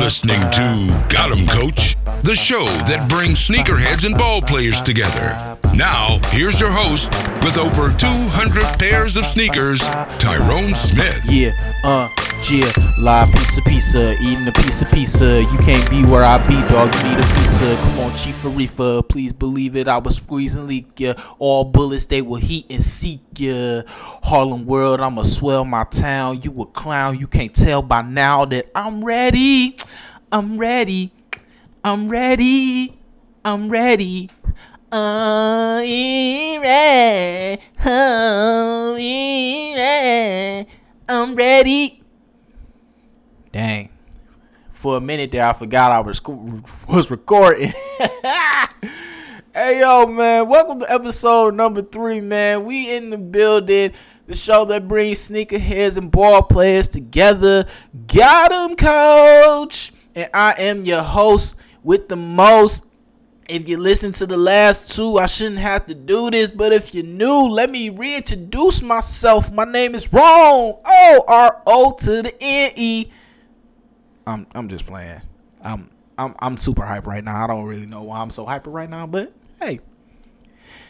listening to Got 'em Coach, the show that brings sneakerheads and ball players together. Now, here's your host with over 200 pairs of sneakers, Tyrone Smith. Yeah, uh, yeah, live pizza pizza, eating a piece of pizza. You can't be where I be, dog. You need a pizza. Come on, Chief Arifa, please believe it. I was squeezing leak ya. All bullets they will heat and seek ya. Harlem world, I'ma swell my town. You a clown, you can't tell by now that I'm ready. I'm ready. I'm ready. I'm ready. Uh, uh, I'm ready. I'm ready. I'm ready. Dang. For a minute there, I forgot I was was recording. hey yo, man! Welcome to episode number three, man. We in the building. The show that brings sneakerheads and ball players together. Got Got 'em, coach. And I am your host with the most. If you listen to the last two, I shouldn't have to do this, but if you're new, let me reintroduce myself. My name is Ron. O R O to the N E. I'm I'm just playing. I'm I'm I'm super hype right now. I don't really know why I'm so hyper right now, but hey.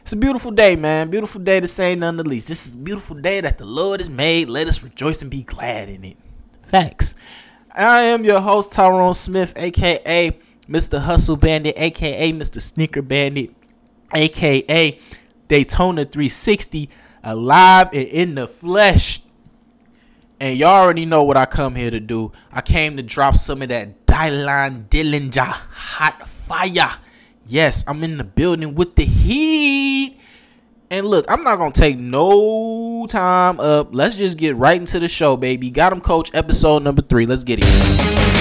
It's a beautiful day, man. Beautiful day to say none the least. This is a beautiful day that the Lord has made. Let us rejoice and be glad in it. Facts. I am your host, Tyrone Smith, aka Mr. Hustle Bandit, aka Mr. Sneaker Bandit, aka Daytona 360, alive and in the flesh. And y'all already know what I come here to do. I came to drop some of that Dylan Dillinger hot fire. Yes, I'm in the building with the heat. And look, I'm not gonna take no time up. Let's just get right into the show, baby. Got him, coach. Episode number three. Let's get it.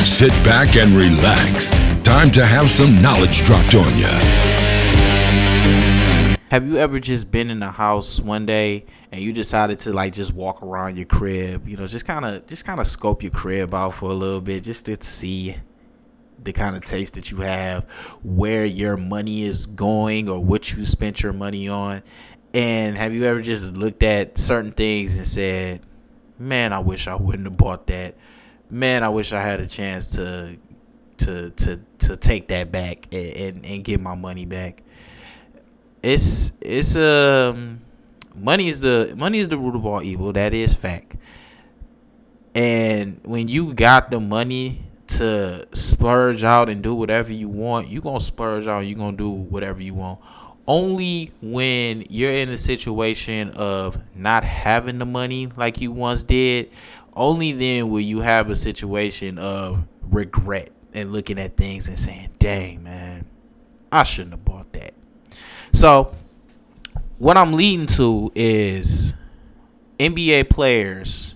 Sit back and relax. Time to have some knowledge dropped on you. Have you ever just been in the house one day and you decided to like just walk around your crib? You know, just kind of just kind of scope your crib out for a little bit, just to see the kind of taste that you have, where your money is going, or what you spent your money on. And have you ever just looked at certain things and said, "Man, I wish I wouldn't have bought that. Man, I wish I had a chance to to to to take that back and and, and get my money back." It's it's um money is the money is the root of all evil. That is fact. And when you got the money to splurge out and do whatever you want, you gonna splurge out. You gonna do whatever you want. Only when you're in a situation of not having the money like you once did, only then will you have a situation of regret and looking at things and saying, "Dang, man, I shouldn't have bought that." So, what I'm leading to is NBA players,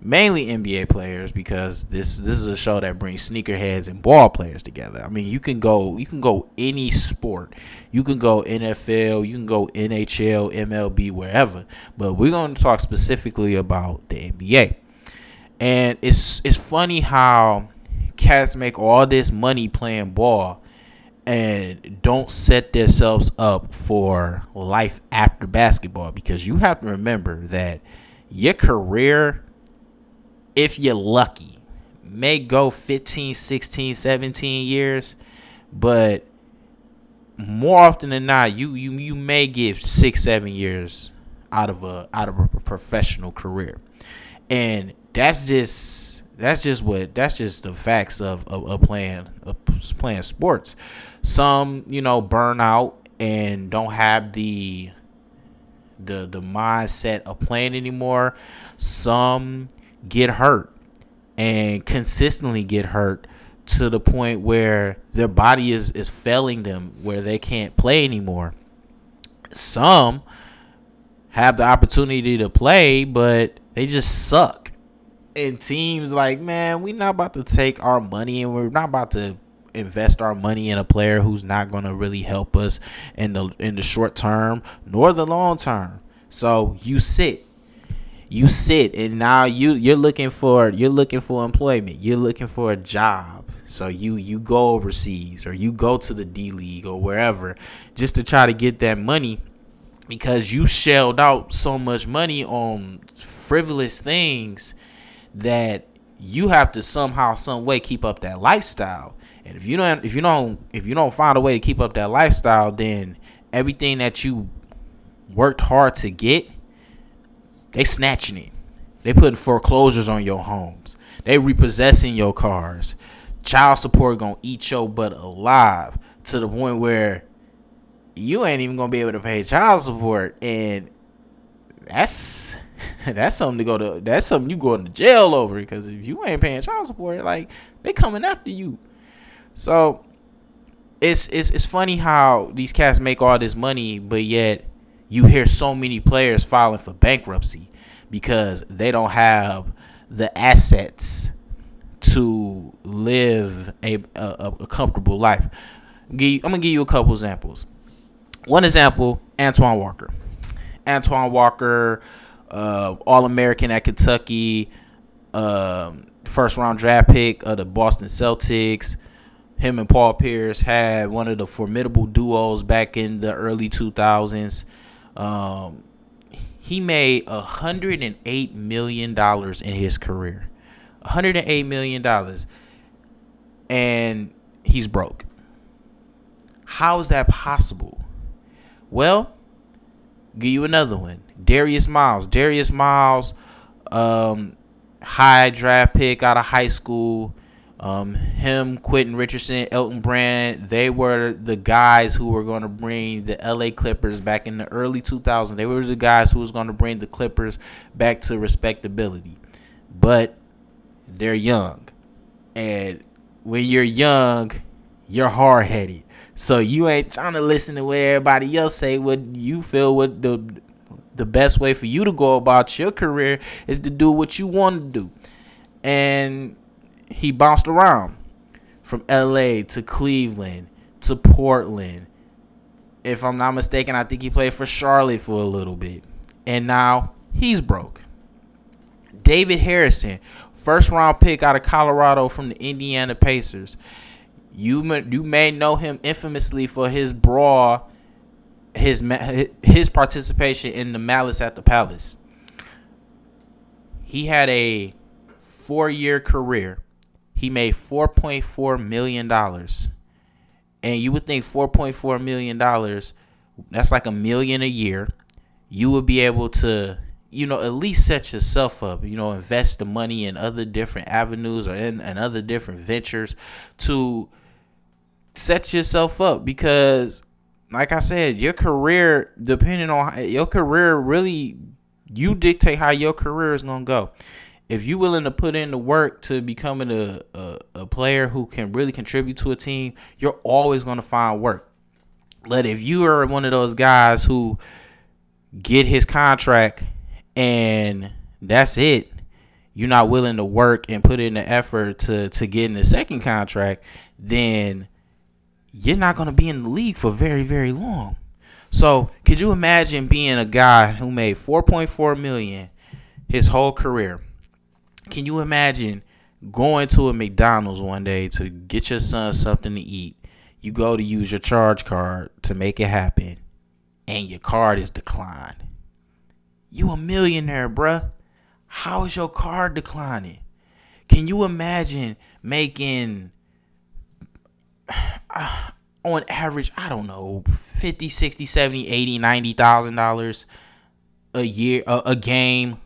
mainly NBA players, because this this is a show that brings sneakerheads and ball players together. I mean, you can go you can go any sport, you can go NFL, you can go NHL, MLB, wherever. But we're going to talk specifically about the NBA, and it's it's funny how cats make all this money playing ball and don't set themselves up for life after basketball because you have to remember that your career if you're lucky may go 15 16 17 years but more often than not you you, you may give six seven years out of a out of a professional career. And that's just that's just what that's just the facts of of, of playing of playing sports some you know burn out and don't have the the the mindset of playing anymore. Some get hurt and consistently get hurt to the point where their body is is failing them where they can't play anymore. Some have the opportunity to play but they just suck. And teams like man we're not about to take our money and we're not about to invest our money in a player who's not going to really help us in the in the short term nor the long term. So you sit, you sit, and now you you're looking for you're looking for employment. You're looking for a job. So you you go overseas or you go to the D League or wherever just to try to get that money because you shelled out so much money on frivolous things that you have to somehow, some way keep up that lifestyle. And if you don't, if you don't, if you don't find a way to keep up that lifestyle, then everything that you worked hard to get, they snatching it. They putting foreclosures on your homes. They repossessing your cars. Child support gonna eat your butt alive to the point where you ain't even gonna be able to pay child support, and that's that's something to go to. That's something you going to jail over because if you ain't paying child support, like they coming after you. So it's it's it's funny how these cats make all this money, but yet you hear so many players filing for bankruptcy because they don't have the assets to live a a, a comfortable life. I'm gonna give you a couple examples. One example, Antoine Walker. Antoine Walker, uh, All American at Kentucky, uh, first round draft pick of the Boston Celtics. Him and Paul Pierce had one of the formidable duos back in the early 2000s. Um, he made $108 million in his career. $108 million. And he's broke. How is that possible? Well, give you another one. Darius Miles. Darius Miles, um, high draft pick out of high school. Um, him, Quentin Richardson, Elton Brand, they were the guys who were going to bring the LA Clippers back in the early 2000s. They were the guys who was going to bring the Clippers back to respectability. But they're young. And when you're young, you're hard headed. So you ain't trying to listen to what everybody else say. What you feel what the the best way for you to go about your career is to do what you want to do. And he bounced around from LA to Cleveland to Portland. If I'm not mistaken, I think he played for Charlotte for a little bit. And now he's broke. David Harrison, first round pick out of Colorado from the Indiana Pacers. You may, you may know him infamously for his brawl, his his participation in the Malice at the Palace. He had a four year career. He made four point four million dollars, and you would think four point four million dollars, that's like a million a year. You would be able to you know, at least set yourself up, you know, invest the money in other different avenues or in, in other different ventures to set yourself up because like I said, your career depending on your career really you dictate how your career is gonna go. If you're willing to put in the work to becoming a, a, a player who can really contribute to a team, you're always gonna find work. But if you are one of those guys who get his contract and that's it, you're not willing to work and put in the effort to to get in the second contract, then you're not going to be in the league for very, very long. So, could you imagine being a guy who made 4.4 million his whole career? Can you imagine going to a McDonald's one day to get your son something to eat? You go to use your charge card to make it happen, and your card is declined. You a millionaire, bruh. How is your card declining? Can you imagine making uh, on average, I don't know, 50, 60, 70, 80, 90,000 dollars a year a game.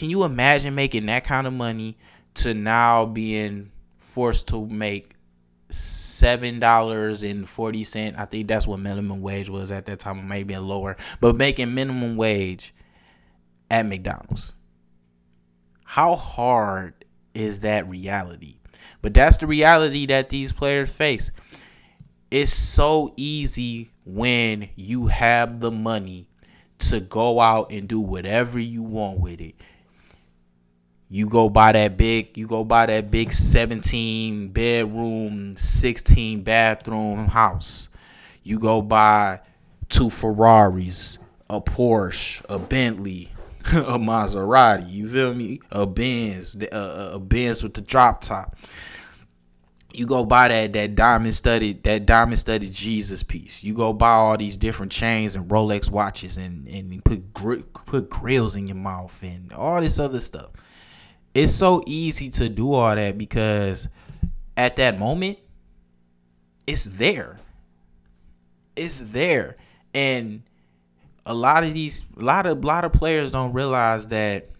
Can you imagine making that kind of money to now being forced to make seven dollars and forty cent. I think that's what minimum wage was at that time, maybe lower, but making minimum wage at McDonald's. How hard is that reality? But that's the reality that these players face. It's so easy when you have the money to go out and do whatever you want with it. You go buy that big, you go buy that big 17 bedroom, 16 bathroom house. You go buy two Ferraris, a Porsche, a Bentley, a Maserati. You feel me? A Benz, a, uh, uh, a Benz with the drop top you go buy that that diamond studded that diamond studded Jesus piece. You go buy all these different chains and Rolex watches and and put gr- put grills in your mouth and all this other stuff. It's so easy to do all that because at that moment it's there. It's there. And a lot of these a lot of a lot of players don't realize that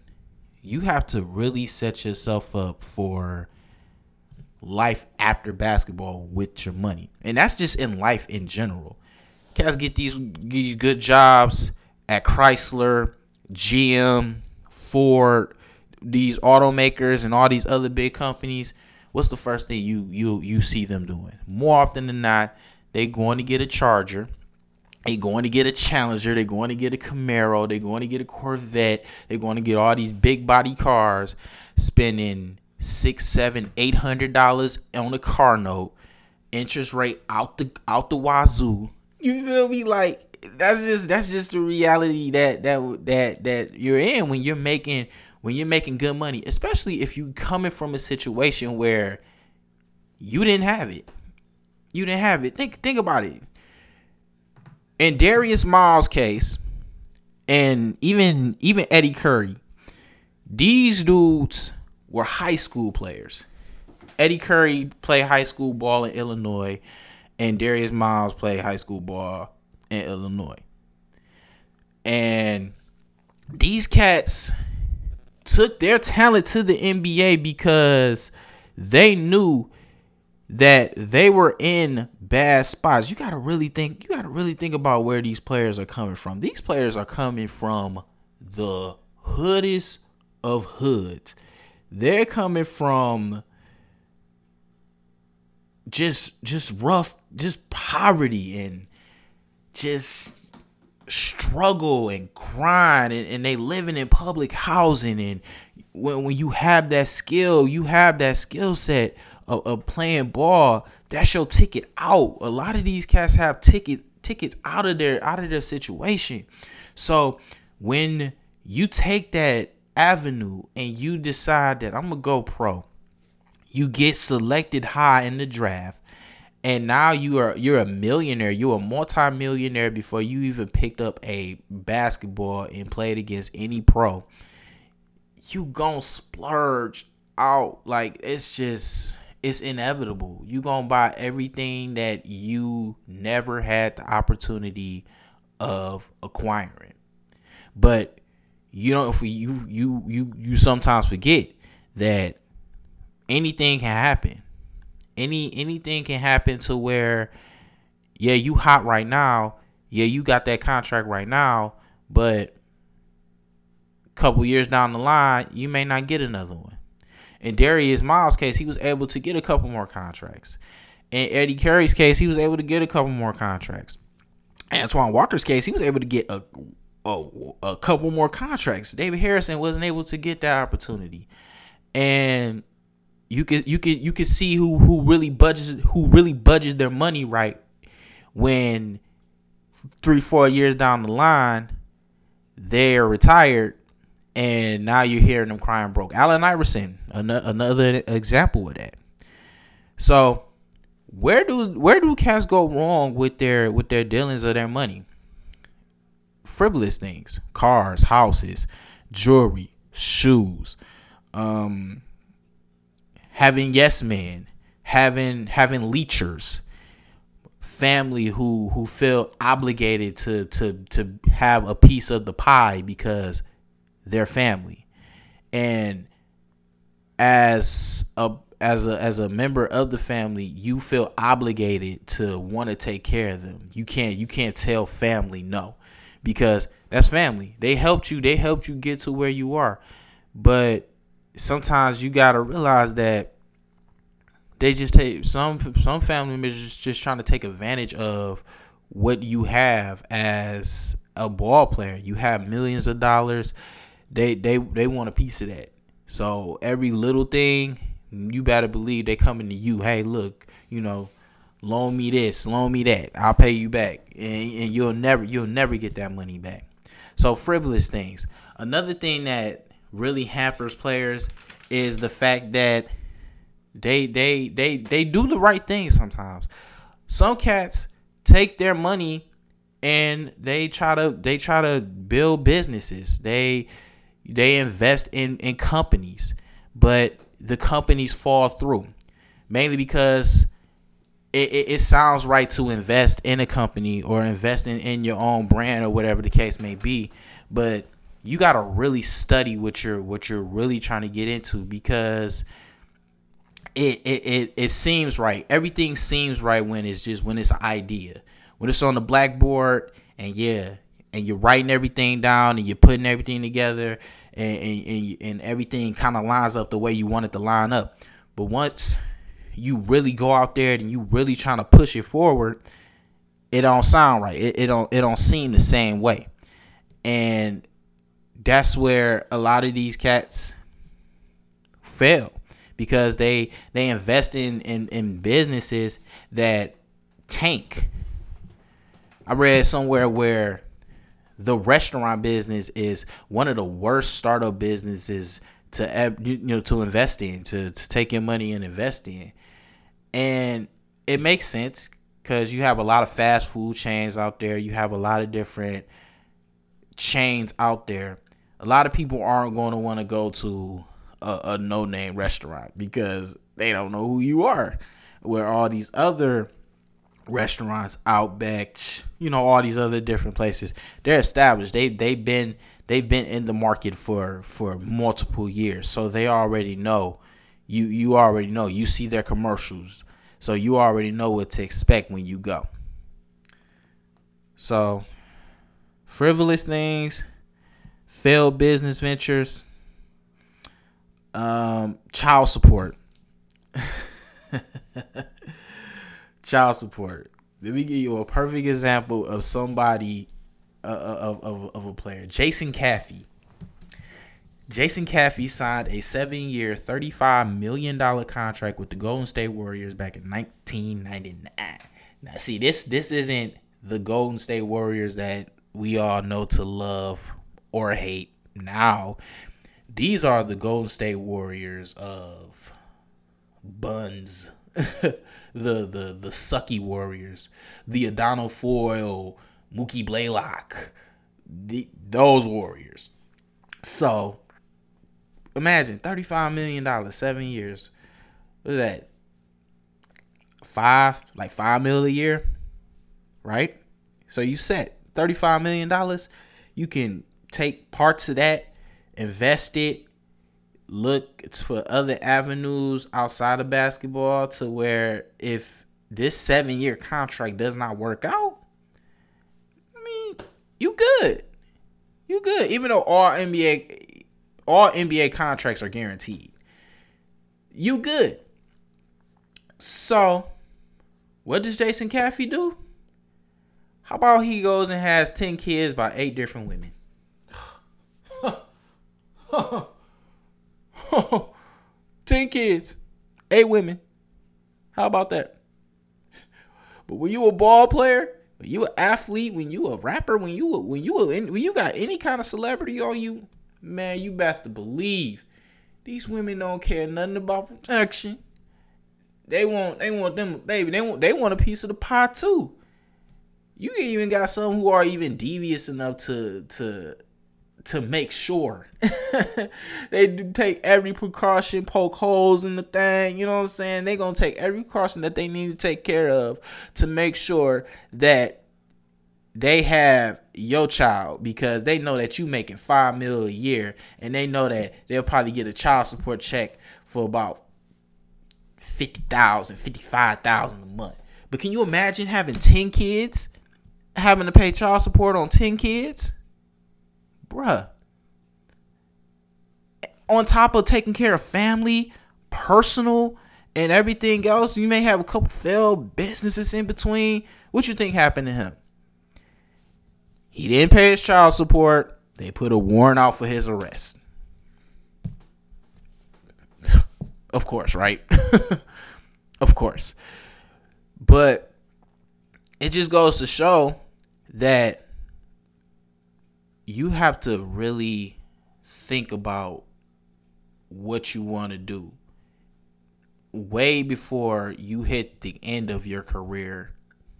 you have to really set yourself up for life after basketball with your money. And that's just in life in general. Cats get these, these good jobs at Chrysler, GM, Ford, these automakers and all these other big companies. What's the first thing you you you see them doing? More often than not, they going to get a Charger. They're going to get a Challenger. They're going to get a Camaro. They're going to get a Corvette. They're going to get all these big body cars, spending six, seven, eight hundred dollars on a car note, interest rate out the out the wazoo. You feel me? Like that's just that's just the reality that that that that you're in when you're making when you're making good money, especially if you coming from a situation where you didn't have it. You didn't have it. Think think about it. In Darius Miles' case, and even even Eddie Curry, these dudes were high school players. Eddie Curry played high school ball in Illinois, and Darius Miles played high school ball in Illinois. And these cats took their talent to the NBA because they knew that they were in bad spots. You got to really think you got to really think about where these players are coming from. These players are coming from the hoodest of hoods. They're coming from just just rough, just poverty and just struggle and grind and, and they living in public housing and when when you have that skill, you have that skill set of, of playing ball, that's your ticket out. A lot of these cats have ticket tickets out of their out of their situation. So when you take that avenue and you decide that I'm gonna go pro, you get selected high in the draft, and now you are you're a millionaire, you're a multi-millionaire before you even picked up a basketball and played against any pro. You gonna splurge out like it's just it's inevitable. You gonna buy everything that you never had the opportunity of acquiring. But you know if you you you you sometimes forget that anything can happen any anything can happen to where yeah you hot right now. Yeah you got that contract right now but a couple years down the line you may not get another one. In Darius Miles' case he was able to get a couple more contracts. In Eddie Curry's case he was able to get a couple more contracts. Antoine Walker's case he was able to get a a, a couple more contracts. David Harrison wasn't able to get that opportunity, and you could you could you could see who who really budgets who really budgets their money right when three four years down the line they're retired and now you're hearing them crying broke. Allen Iverson, another example of that. So where do where do cats go wrong with their with their dealings of their money? frivolous things cars houses jewelry shoes um having yes men having having leechers family who who feel obligated to to to have a piece of the pie because they're family and as a as a as a member of the family you feel obligated to want to take care of them you can't you can't tell family no because that's family. They helped you. They helped you get to where you are. But sometimes you gotta realize that they just take some some family members just, trying to take advantage of what you have as a ball player. You have millions of dollars. They they they want a piece of that. So every little thing, you better believe they coming to you. Hey, look, you know, loan me this, loan me that. I'll pay you back, and, and you'll never you'll never get that money back. So frivolous things. Another thing that really hampers players is the fact that they they they they do the right thing sometimes. Some cats take their money and they try to they try to build businesses. They they invest in in companies. but the companies fall through mainly because it, it, it, sounds right to invest in a company or invest in, in your own brand or whatever the case may be but you got to really study what you're what you're really trying to get into because it, it it it seems right everything seems right when it's just when it's an idea when it's on the blackboard and yeah and you're writing everything down and you're putting everything together and and, and, and everything kind of lines up the way you want it to line up but once you really go out there and you really trying to push it forward, it don't sound right. It, it don't it don't seem the same way. And that's where a lot of these cats fail because they they invest in, in, in businesses that tank. I read somewhere where the restaurant business is one of the worst startup businesses to you know to invest in to, to take your money and invest in and it makes sense because you have a lot of fast food chains out there. You have a lot of different chains out there. A lot of people aren't going to want to go to a, a no name restaurant because they don't know who you are. Where all these other restaurants, Outback, you know, all these other different places, they're established. They they've been they've been in the market for for multiple years, so they already know you you already know. You see their commercials. So you already know what to expect when you go. So frivolous things, failed business ventures, um, child support. child support. Let me give you a perfect example of somebody uh, of, of, of a player. Jason Caffey. Jason Caffey signed a seven-year, $35 million contract with the Golden State Warriors back in 1999. Now, see, this this isn't the Golden State Warriors that we all know to love or hate now. These are the Golden State Warriors of buns, the the the sucky Warriors, the Adonal Foyle, Mookie Blaylock, the, those Warriors. So imagine thirty five million dollars, seven years. What is that? Five, like five mil a year, right? So you set $35 million. You can take parts of that, invest it, look for other avenues outside of basketball to where if this seven year contract does not work out, I mean, you good. You good. Even though all NBA all NBA contracts are guaranteed. You good. So, what does Jason Caffey do? How about he goes and has 10 kids by eight different women? 10 kids, eight women. How about that? But when you a ball player, when you an athlete, when you a rapper, when you when you a, when you got any kind of celebrity on you, man, you best to believe these women don't care nothing about protection. They want they want them baby. They want they want a piece of the pie too. You even got some who are even devious enough to to to make sure they do take every precaution, poke holes in the thing. You know what I'm saying? They're gonna take every precaution that they need to take care of to make sure that they have your child because they know that you making five mil a year and they know that they'll probably get a child support check for about 50,000, 55,000 a month. But can you imagine having 10 kids, having to pay child support on 10 kids? Bruh. On top of taking care of family, personal, and everything else, you may have a couple failed businesses in between. What you think happened to him? He didn't pay his child support. They put a warrant out for his arrest. of course, right? of course. But it just goes to show that you have to really think about what you want to do way before you hit the end of your career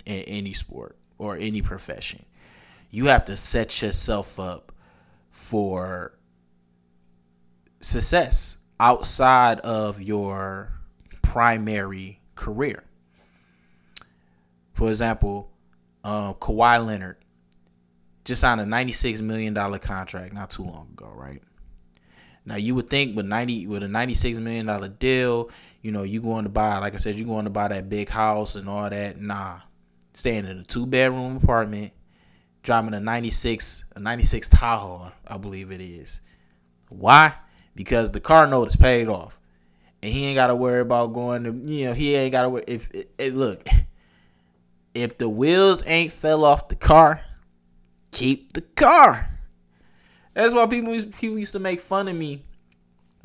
in any sport or any profession you have to set yourself up for success. outside of your primary career. For example, uh, Kawhi Leonard just signed a $96 million contract not too long ago, right? Now you would think with 90 with a 96 million dollar deal, you know, you going to buy, like I said, you going to buy that big house and all that. Nah. Staying in a two bedroom apartment, driving a 96 a 96 Tahoe, I believe it is. Why? Because the car note is paid off. And he ain't got to worry about going to, you know, he ain't got to worry if it, look, if the wheels ain't fell off the car, keep the car. That's why people people used to make fun of me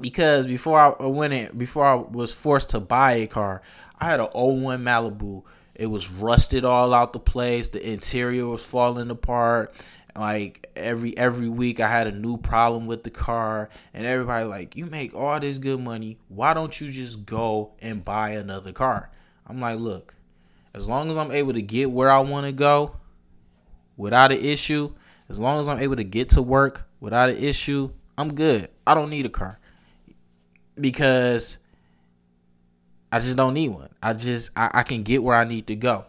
because before I went in, before I was forced to buy a car, I had an 01 Malibu. It was rusted all out the place. The interior was falling apart. Like every every week, I had a new problem with the car, and everybody like, "You make all this good money. Why don't you just go and buy another car?" I'm like, "Look, as long as I'm able to get where I want to go without an issue, as long as I'm able to get to work without an issue, I'm good. I don't need a car because I just don't need one. I just I, I can get where I need to go.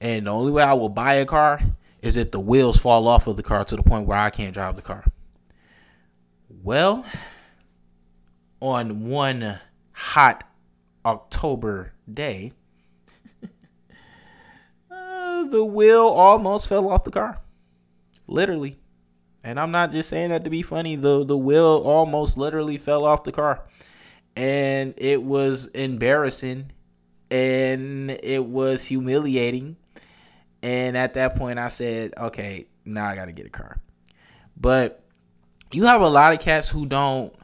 And the only way I will buy a car is if the wheels fall off of the car to the point where I can't drive the car. Well, on one hot October day, the wheel almost fell off the car. Literally. And I'm not just saying that to be funny. The the wheel almost literally fell off the car. And it was embarrassing and it was humiliating. And at that point I said, okay, now I got to get a car. But you have a lot of cats who don't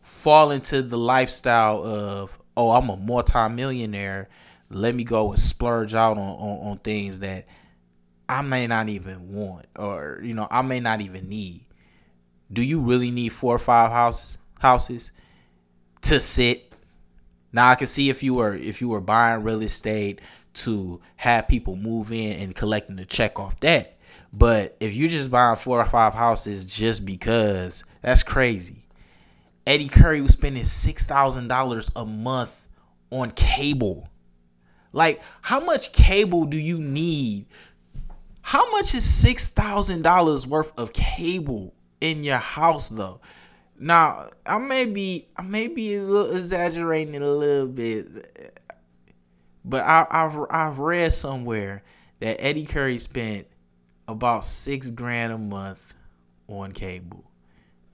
fall into the lifestyle of, oh, I'm a multi-millionaire. Let me go and splurge out on, on, on things that I may not even want or you know I may not even need. Do you really need four or five houses houses to sit? Now I can see if you were if you were buying real estate to have people move in and collecting the check off that. But if you're just buying four or five houses just because, that's crazy. Eddie Curry was spending six thousand dollars a month on cable. Like, how much cable do you need how much is six thousand dollars worth of cable in your house though? Now I may be I may be a little exaggerating a little bit, but I, I've I've read somewhere that Eddie Curry spent about six grand a month on cable.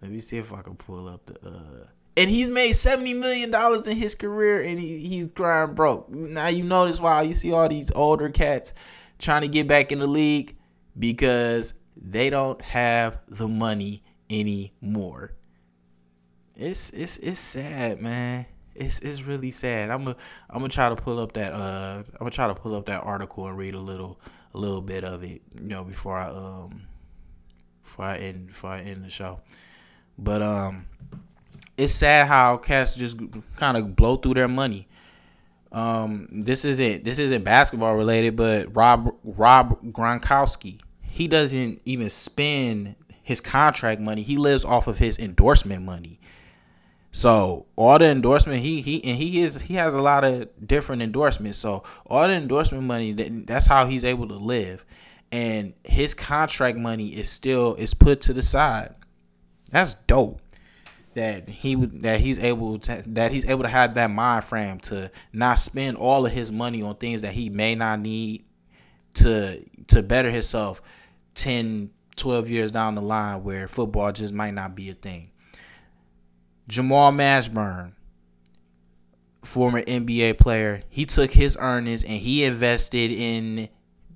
Let me see if I can pull up the. Uh, and he's made seventy million dollars in his career, and he, he's crying broke. Now you notice why you see all these older cats trying to get back in the league because they don't have the money anymore. It's it's it's sad, man. It's it's really sad. I'm gonna I'm gonna try to pull up that uh I'm gonna try to pull up that article and read a little a little bit of it, you know, before I um before I end before I end the show. But um it's sad how cats just kind of blow through their money. Um, this isn't this isn't basketball related, but Rob Rob Gronkowski, he doesn't even spend his contract money. He lives off of his endorsement money. So all the endorsement he he and he is he has a lot of different endorsements. So all the endorsement money that's how he's able to live, and his contract money is still is put to the side. That's dope that he that he's able to that he's able to have that mind frame to not spend all of his money on things that he may not need to to better himself 10 12 years down the line where football just might not be a thing. Jamal Mashburn, former NBA player, he took his earnings and he invested in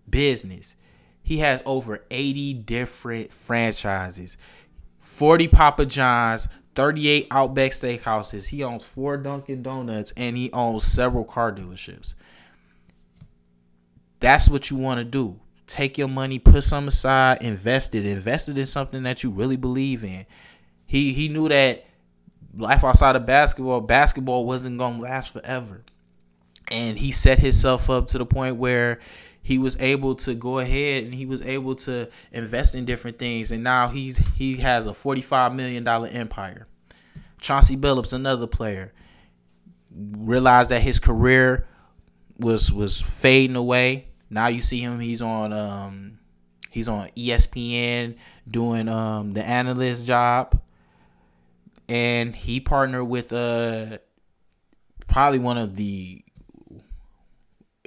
business. He has over 80 different franchises. 40 Papa John's, 38 Outback Steakhouses. He owns four Dunkin' Donuts and he owns several car dealerships. That's what you want to do. Take your money, put some aside, invest it. Invest it in something that you really believe in. He he knew that life outside of basketball, basketball wasn't gonna last forever. And he set himself up to the point where he was able to go ahead and he was able to invest in different things and now he's he has a 45 million dollar empire Chauncey Billups, another player, realized that his career was was fading away. Now you see him; he's on um, he's on ESPN doing um, the analyst job, and he partnered with uh probably one of the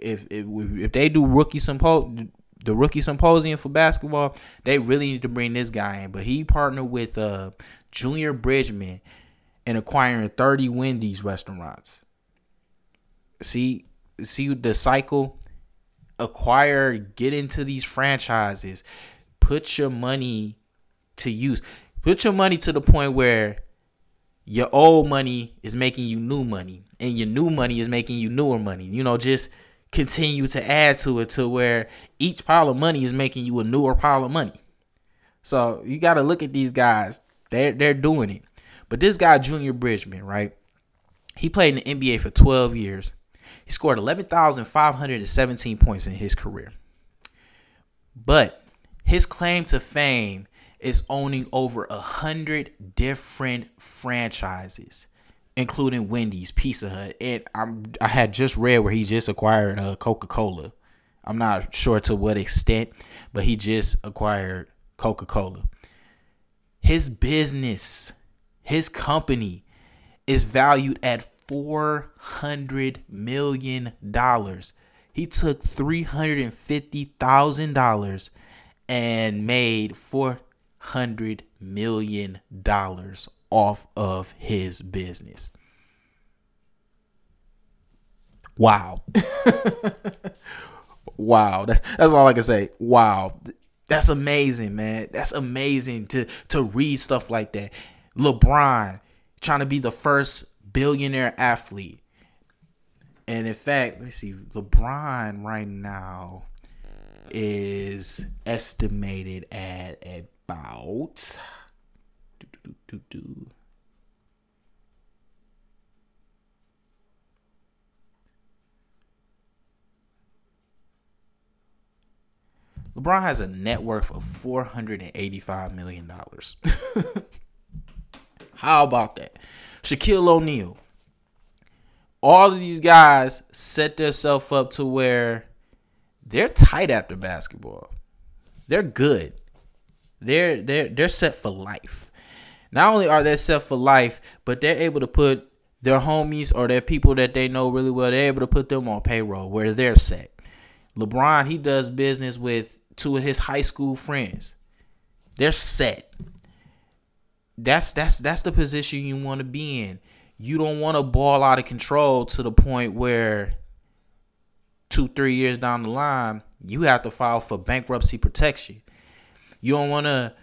if if, if they do rookie sympo the rookie symposium for basketball, they really need to bring this guy in. But he partnered with uh Junior Bridgeman in acquiring 30 Wendy's restaurants. See, see the cycle. Acquire, get into these franchises, put your money to use. Put your money to the point where your old money is making you new money, and your new money is making you newer money. You know, just continue to add to it to where each pile of money is making you a newer pile of money. So you got to look at these guys. They're they're doing it. But this guy, Junior Bridgeman, right? He played in the NBA for 12 years. He scored 11,517 points in his career. But his claim to fame is owning over a hundred different franchises including Wendy's, Pizza Hut, and I'm I had just read where he just acquired uh, Coca Cola. I'm not sure to what extent, but he just acquired Coca Cola. His business, his company, is valued at four hundred million dollars. He took three hundred and made four hundred million dollars off of his business. Wow. wow. That's that's all I can say. Wow. That's amazing, man. That's amazing to to read stuff like that. LeBron trying to be the first billionaire athlete. And in fact, let me see. LeBron right now is estimated at about do, do, do. LeBron has a net worth of $485 million. How about that? Shaquille O'Neal. All of these guys set themselves up to where they're tight after basketball. They're good. They're they're they're set for life. Not only are they set for life, but they're able to put their homies or their people that they know really well, they're able to put them on payroll where they're set. LeBron, he does business with two of his high school friends. They're set. That's that's that's the position you want to be in. You don't want to ball out of control to the point where two, three years down the line, you have to file for bankruptcy protection. You don't want to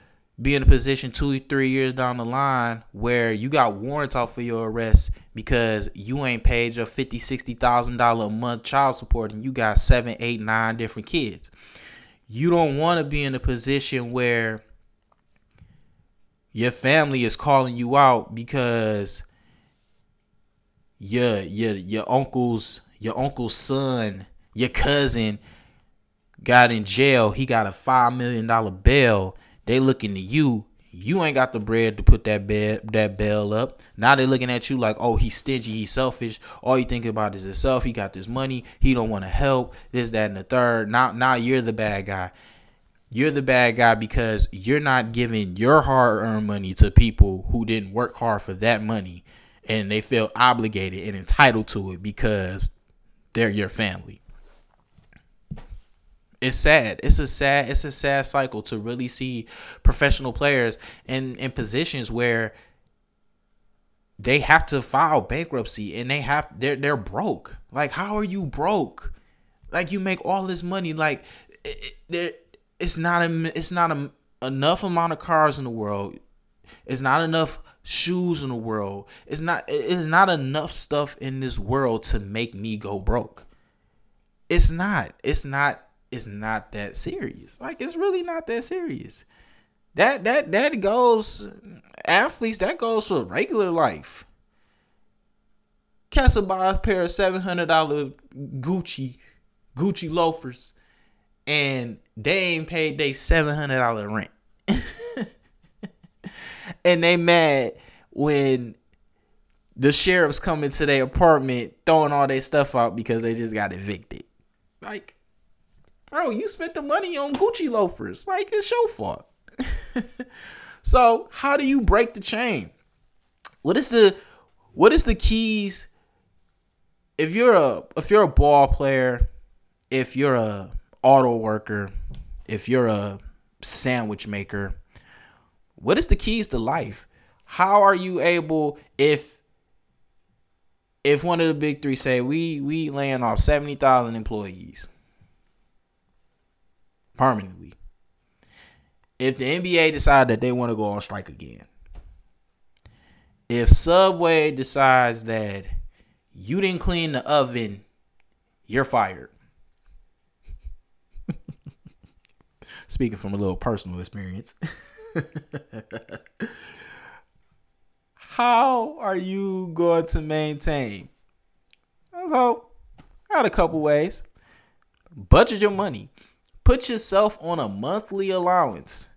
be in a position two, three years down the line where you got warrants out for your arrest because you ain't paid your fifty, sixty thousand dollar a month child support and you got seven, eight, nine different kids. You don't want to be in a position where your family is calling you out because your your your uncle's your uncle's son, your cousin got in jail. He got a five million dollar bail they looking to you. You ain't got the bread to put that bed that bell up. Now they looking at you like, oh, he's stingy, he's selfish. All you think about is himself. He got this money. He don't want to help. This, that, and the third. Now, now you're the bad guy. You're the bad guy because you're not giving your hard-earned money to people who didn't work hard for that money, and they feel obligated and entitled to it because they're your family it's sad. It's a sad. It's a sad cycle to really see professional players in in positions where they have to file bankruptcy and they have they're they're broke. Like, how are you broke? Like, you make all this money. Like, it, it, it's not a it's not a, enough amount of cars in the world. It's not enough shoes in the world. It's not it's not enough stuff in this world to make me go broke. It's not. It's not it's not that serious. Like it's really not that serious. That that that goes athletes. That goes for regular life. Castle buy a pair of seven hundred dollar Gucci Gucci loafers, and they ain't paid they seven hundred dollar rent, and they mad when the sheriffs come into their apartment throwing all their stuff out because they just got evicted. Like, bro, you spent the money on Gucci loafers. Like, it's your fault. so, how do you break the chain? What is the what is the keys if you're a if you're a ball player, if you're a auto worker, if you're a sandwich maker, what is the keys to life? How are you able if if one of the big three say we we laying off seventy thousand employees permanently? If the NBA decide that they want to go on strike again, if Subway decides that you didn't clean the oven, you're fired. Speaking from a little personal experience. How are you going to maintain? So, I a couple ways. Budget your money. Put yourself on a monthly allowance.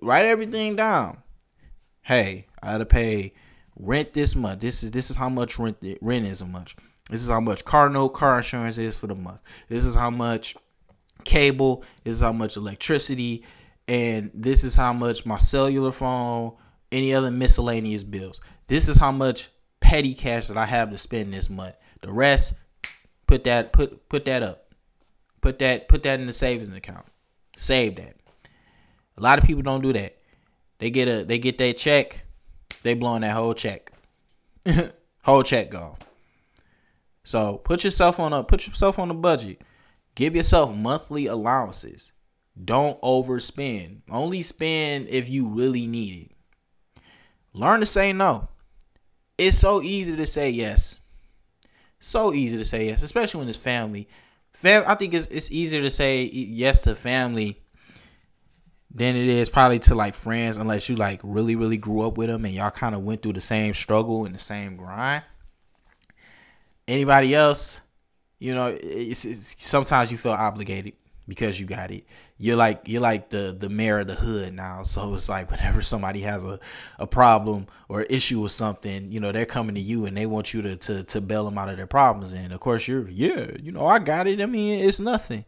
Write everything down. Hey, I gotta pay rent this month. This is this is how much rent rent is a month. This is how much car note car insurance is for the month. This is how much cable. Is how much electricity, and this is how much my cellular phone, any other miscellaneous bills. This is how much petty cash that I have to spend this month. The rest, put that put put that up. Put that put that in the savings account. Save that. A lot of people don't do that. They get a they get their check they blowing that whole check. whole check gone. So put yourself on a put yourself on a budget. Give yourself monthly allowances. Don't overspend. Only spend if you really need it. Learn to say no. It's so easy to say yes. So easy to say yes, especially when it's family. Fam- I think it's it's easier to say yes to family than it is probably to like friends unless you like really really grew up with them and y'all kind of went through the same struggle and the same grind anybody else you know it's, it's, sometimes you feel obligated because you got it. You're like you're like the the mayor of the hood now. So it's like whenever somebody has a, a problem or issue or something you know they're coming to you and they want you to, to to bail them out of their problems. And of course you're yeah you know i got it. I mean it's nothing.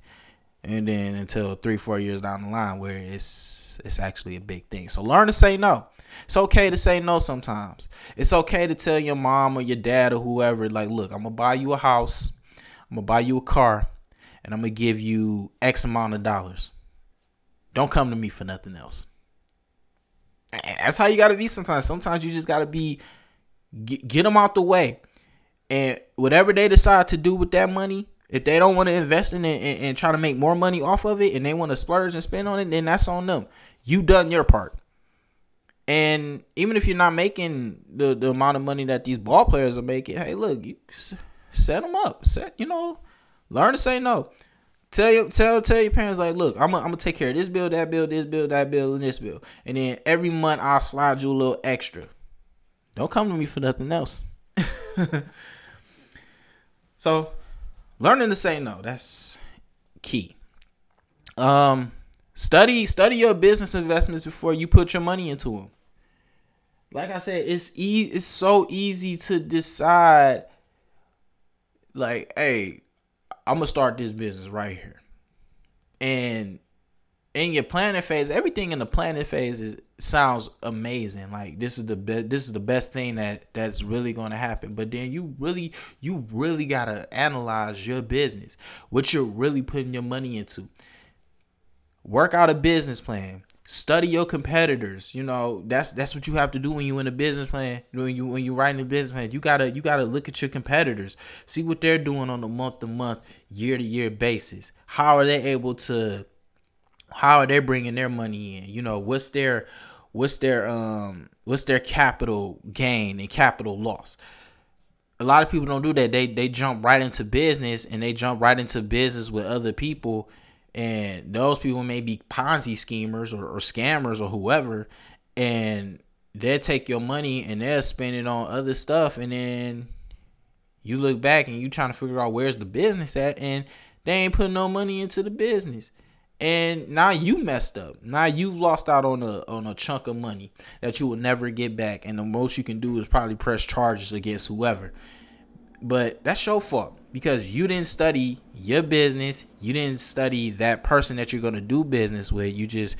And then until three four years down the line where it's it's actually a big thing. So learn to say no. It's okay to say no sometimes. It's okay to tell your mom or your dad or whoever like look i'm gonna buy you a house i'm gonna buy you a car and i'm gonna give you x amount of dollars don't come to me for nothing else that's how you gotta be sometimes sometimes you just gotta be get, get them out the way and whatever they decide to do with that money if they don't want to invest in it and, and, try to make more money off of it and they want to splurge and spend on it, then that's on them. You done your part. And even if you're not making the, the amount of money that these ball players are making, hey, look, you set them up. Set, you know, learn to say no. Tell your tell tell your parents like, look, I'm gonna, I'm take care of this bill, that bill, this bill, that bill, and this bill, and then every month I'll slide you a little extra. Don't come to me for nothing else. so learning to say no that's key um study study your business investments before you put your money into them like i said it's e- it's so easy to decide like hey i'm gonna start this business right here and in your planning phase, everything in the planning phase is sounds amazing. Like this is the best this is the best thing that that's really going to happen. But then you really you really got to analyze your business. What you're really putting your money into. Work out a business plan. Study your competitors. You know, that's that's what you have to do when you're in a business plan. When you when you writing a business plan, you gotta you gotta look at your competitors, see what they're doing on a month to month, year to year basis. How are they able to how are they bringing their money in? You know, what's their what's their um what's their capital gain and capital loss? A lot of people don't do that. They they jump right into business and they jump right into business with other people and those people may be Ponzi schemers or, or scammers or whoever and they'll take your money and they'll spend it on other stuff and then you look back and you trying to figure out where's the business at and they ain't putting no money into the business and now you messed up. Now you've lost out on a on a chunk of money that you will never get back, and the most you can do is probably press charges against whoever. But that's your fault because you didn't study your business. You didn't study that person that you're gonna do business with. You just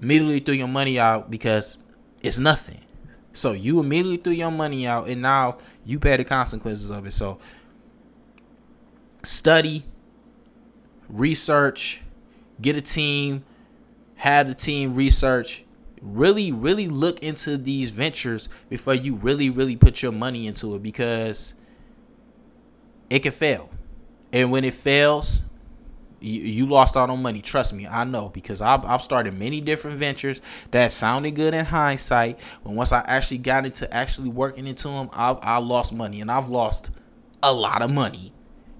immediately threw your money out because it's nothing. So you immediately threw your money out, and now you pay the consequences of it. So study, research, get a team, have the team research, really, really look into these ventures before you really, really put your money into it because it can fail. And when it fails, you, you lost out on money. Trust me, I know because I've, I've started many different ventures that sounded good in hindsight. But once I actually got into actually working into them, I, I lost money and I've lost a lot of money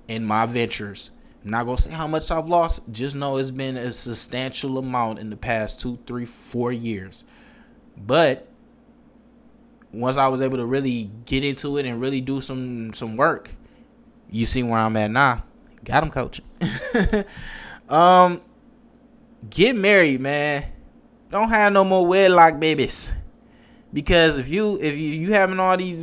in my ventures I'm not gonna say how much I've lost. Just know it's been a substantial amount in the past two, three, four years. But once I was able to really get into it and really do some some work, you see where I'm at now. Got him, coach. um, get married, man. Don't have no more wedlock babies. Because if you if you you having all these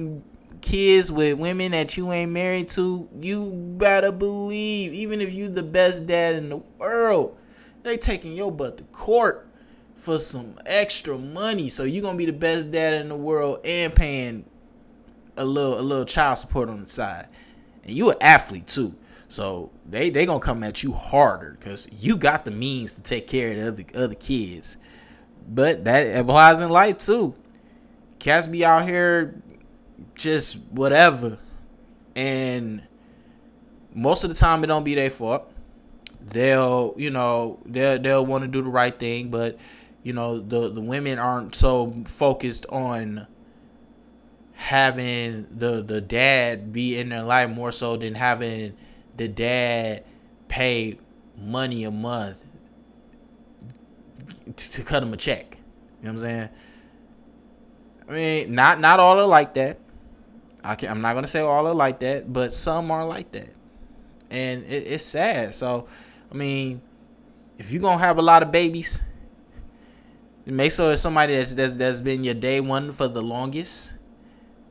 kids with women that you ain't married to, you better believe, even if you the best dad in the world, they taking your butt to court for some extra money. So you gonna be the best dad in the world and paying a little a little child support on the side. And you an athlete too. So they they gonna come at you harder because you got the means to take care of the other other kids. But that applies in life too. Cats be out here just whatever. And most of the time it don't be their fault. They'll, you know, they'll they'll want to do the right thing, but you know, the the women aren't so focused on having the the dad be in their life more so than having the dad pay money a month to, to cut him a check. You know what I'm saying? I mean, not not all are like that. I can, I'm not gonna say all are like that, but some are like that, and it, it's sad. So, I mean, if you're gonna have a lot of babies, make sure it's somebody that's, that's that's been your day one for the longest,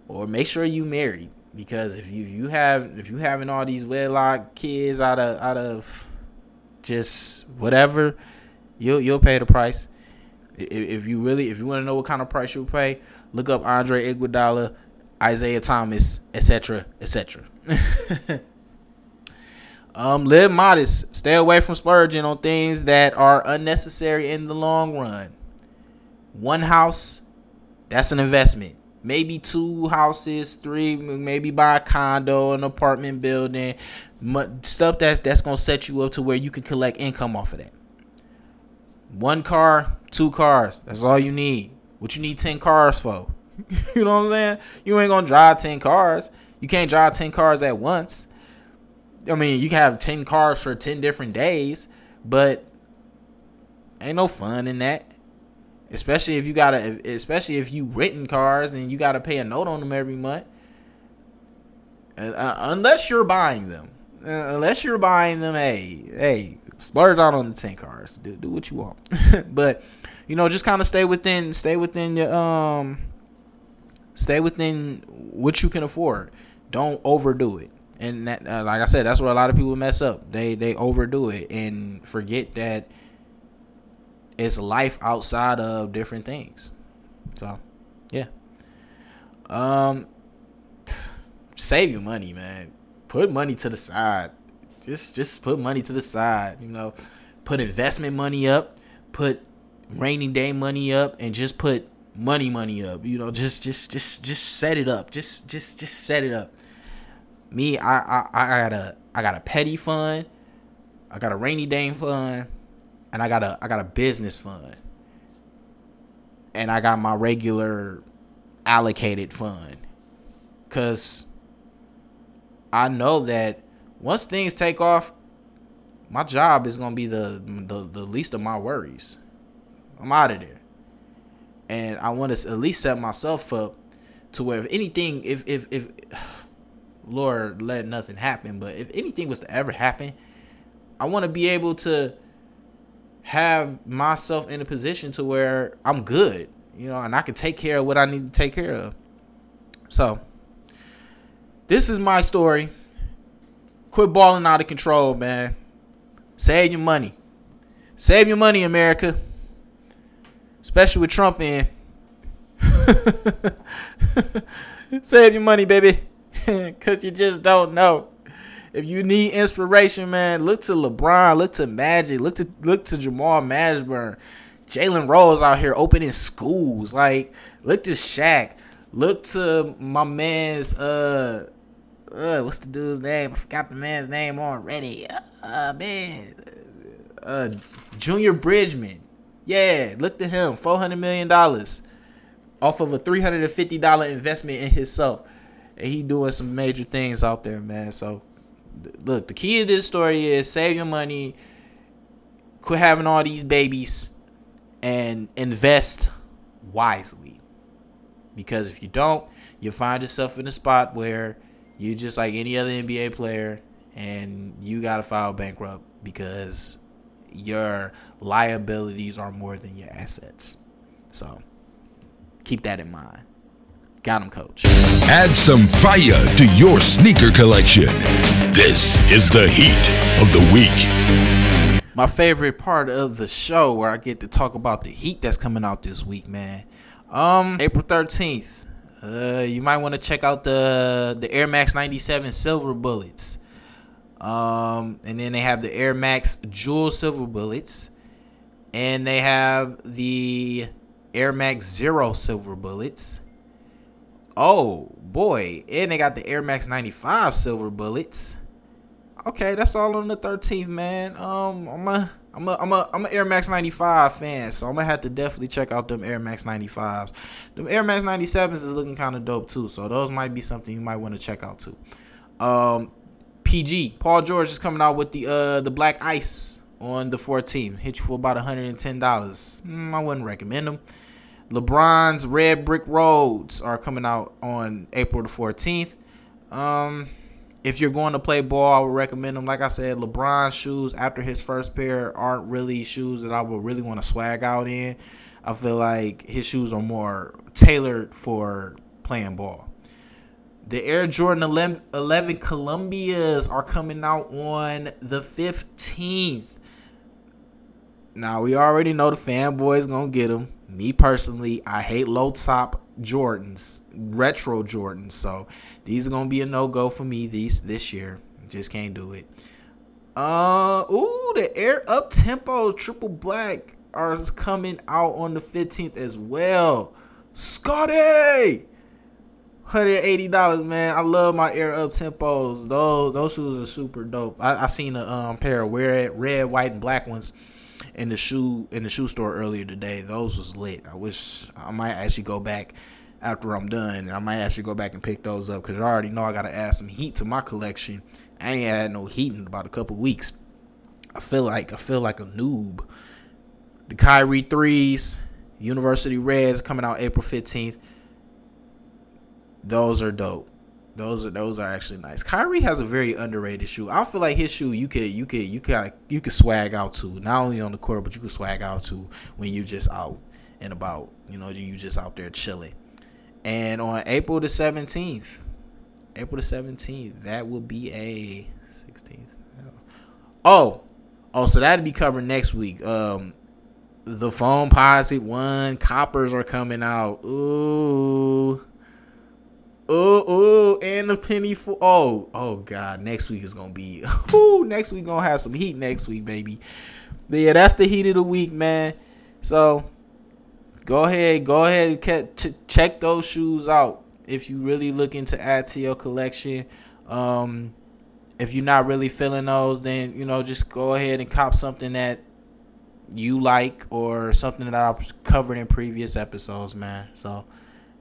or make sure you married because if you you have if you having all these wedlock kids out of out of just whatever, you'll you'll pay the price. If, if you really if you want to know what kind of price you'll pay, look up Andre Iguodala Isaiah Thomas, etc., etc. um, live modest. Stay away from splurging on things that are unnecessary in the long run. One house, that's an investment. Maybe two houses, three, maybe buy a condo, an apartment building, stuff that's that's gonna set you up to where you can collect income off of that. One car, two cars. That's all you need. What you need ten cars for? you know what I'm saying? You ain't gonna drive ten cars. You can't drive ten cars at once. I mean, you can have ten cars for ten different days, but ain't no fun in that. Especially if you gotta, especially if you written cars and you gotta pay a note on them every month. Uh, unless you're buying them, uh, unless you're buying them, hey, hey, splurge out on the ten cars. Do do what you want, but you know, just kind of stay within, stay within your um Stay within what you can afford. Don't overdo it. And that, uh, like I said, that's where a lot of people mess up. They they overdo it and forget that it's life outside of different things. So, yeah. Um, save your money, man. Put money to the side. Just just put money to the side. You know, put investment money up. Put rainy day money up, and just put money money up you know just just just just set it up just just just set it up me i i, I got a i got a petty fund i got a rainy day fund and i got a i got a business fund. And i got my regular allocated fund. Because i know that once things take off my job is gonna be the the, the least of my worries. I'm out of there. And I want to at least set myself up to where if anything, if if if Lord let nothing happen, but if anything was to ever happen, I want to be able to have myself in a position to where I'm good, you know, and I can take care of what I need to take care of. So, this is my story. Quit balling out of control, man. Save your money. Save your money, America. Especially with Trump in. Save your money, baby. Cause you just don't know. If you need inspiration, man, look to LeBron, look to Magic, look to look to Jamal Mashburn, Jalen Rose out here opening schools. Like, look to Shaq. Look to my man's uh uh what's the dude's name? I forgot the man's name already. Uh man. Uh Junior Bridgeman. Yeah, look to him. Four hundred million dollars off of a three hundred and fifty dollar investment in himself. And he doing some major things out there, man. So look, the key to this story is save your money, quit having all these babies, and invest wisely. Because if you don't, you'll find yourself in a spot where you just like any other NBA player and you gotta file bankrupt because your liabilities are more than your assets. So keep that in mind. Got him, coach. Add some fire to your sneaker collection. This is the heat of the week. My favorite part of the show where I get to talk about the heat that's coming out this week, man. Um, April 13th. Uh, you might want to check out the the Air Max 97 Silver Bullets. Um, and then they have the Air Max Jewel Silver Bullets, and they have the Air Max Zero Silver Bullets. Oh boy, and they got the Air Max 95 Silver Bullets. Okay, that's all on the 13th, man. Um, I'm a I'm a I'm a I'm an Air Max 95 fan, so I'm gonna have to definitely check out them Air Max 95s. Them Air Max 97s is looking kind of dope too, so those might be something you might want to check out too. Um, PG Paul George is coming out with the uh the Black Ice on the 14th. Hit you for about 110 dollars. Mm, I wouldn't recommend them. LeBron's Red Brick Roads are coming out on April the 14th. Um, if you're going to play ball, I would recommend them. Like I said, LeBron's shoes after his first pair aren't really shoes that I would really want to swag out in. I feel like his shoes are more tailored for playing ball. The Air Jordan 11, 11 Columbias are coming out on the 15th. Now, we already know the fanboys going to get them. Me personally, I hate low top Jordans, retro Jordans. So these are gonna be a no go for me these this year. Just can't do it. Uh, ooh, the Air Up Tempo Triple Black are coming out on the 15th as well. Scotty, hundred eighty dollars, man. I love my Air Up Tempos. Those those shoes are super dope. I, I seen a um, pair of red, red, white, and black ones in the shoe in the shoe store earlier today. Those was lit. I wish I might actually go back after I'm done. I might actually go back and pick those up because I already know I got to add some heat to my collection. I ain't had no heat in about a couple weeks. I feel like I feel like a noob. The Kyrie threes, University Reds coming out April 15th. Those are dope. Those are those are actually nice. Kyrie has a very underrated shoe. I feel like his shoe you could you could you could you could swag out to not only on the court but you could swag out to when you just out and about. You know you just out there chilling. And on April the seventeenth, April the seventeenth, that will be a sixteenth. Oh, oh, so that'll be covered next week. Um, the Foamposite one coppers are coming out. Ooh. Oh, oh, and the penny for oh, oh god, next week is gonna be ooh, next week gonna have some heat next week, baby. But yeah, that's the heat of the week, man. So go ahead, go ahead and check those shoes out if you really looking to add to your collection. Um, if you're not really feeling those, then you know just go ahead and cop something that you like or something that I've covered in previous episodes, man. So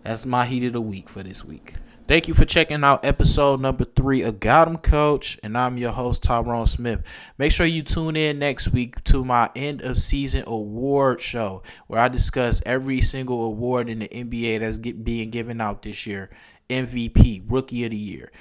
that's my heat of the week for this week. Thank you for checking out episode number three of Got 'em Coach, and I'm your host Tyrone Smith. Make sure you tune in next week to my end of season award show, where I discuss every single award in the NBA that's get, being given out this year: MVP, Rookie of the Year,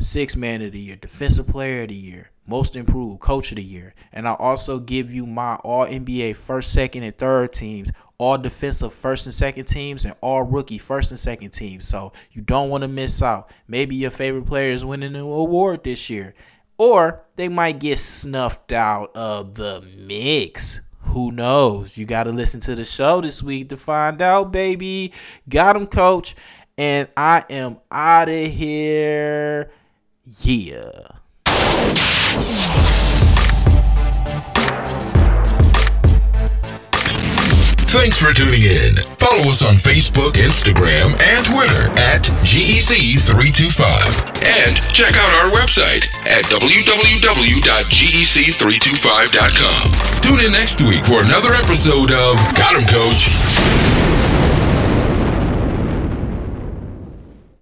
six man of the year, defensive player of the year, most improved coach of the year. And I also give you my all NBA first, second, and third teams, all defensive first and second teams, and all rookie first and second teams. So you don't want to miss out. Maybe your favorite player is winning an award this year. Or they might get snuffed out of the mix. Who knows? You got to listen to the show this week to find out, baby. Got him, coach. And I am out of here. Yeah. Thanks for tuning in. Follow us on Facebook, Instagram, and Twitter at GEC325. And check out our website at www.gec325.com. Tune in next week for another episode of Got 'em Coach.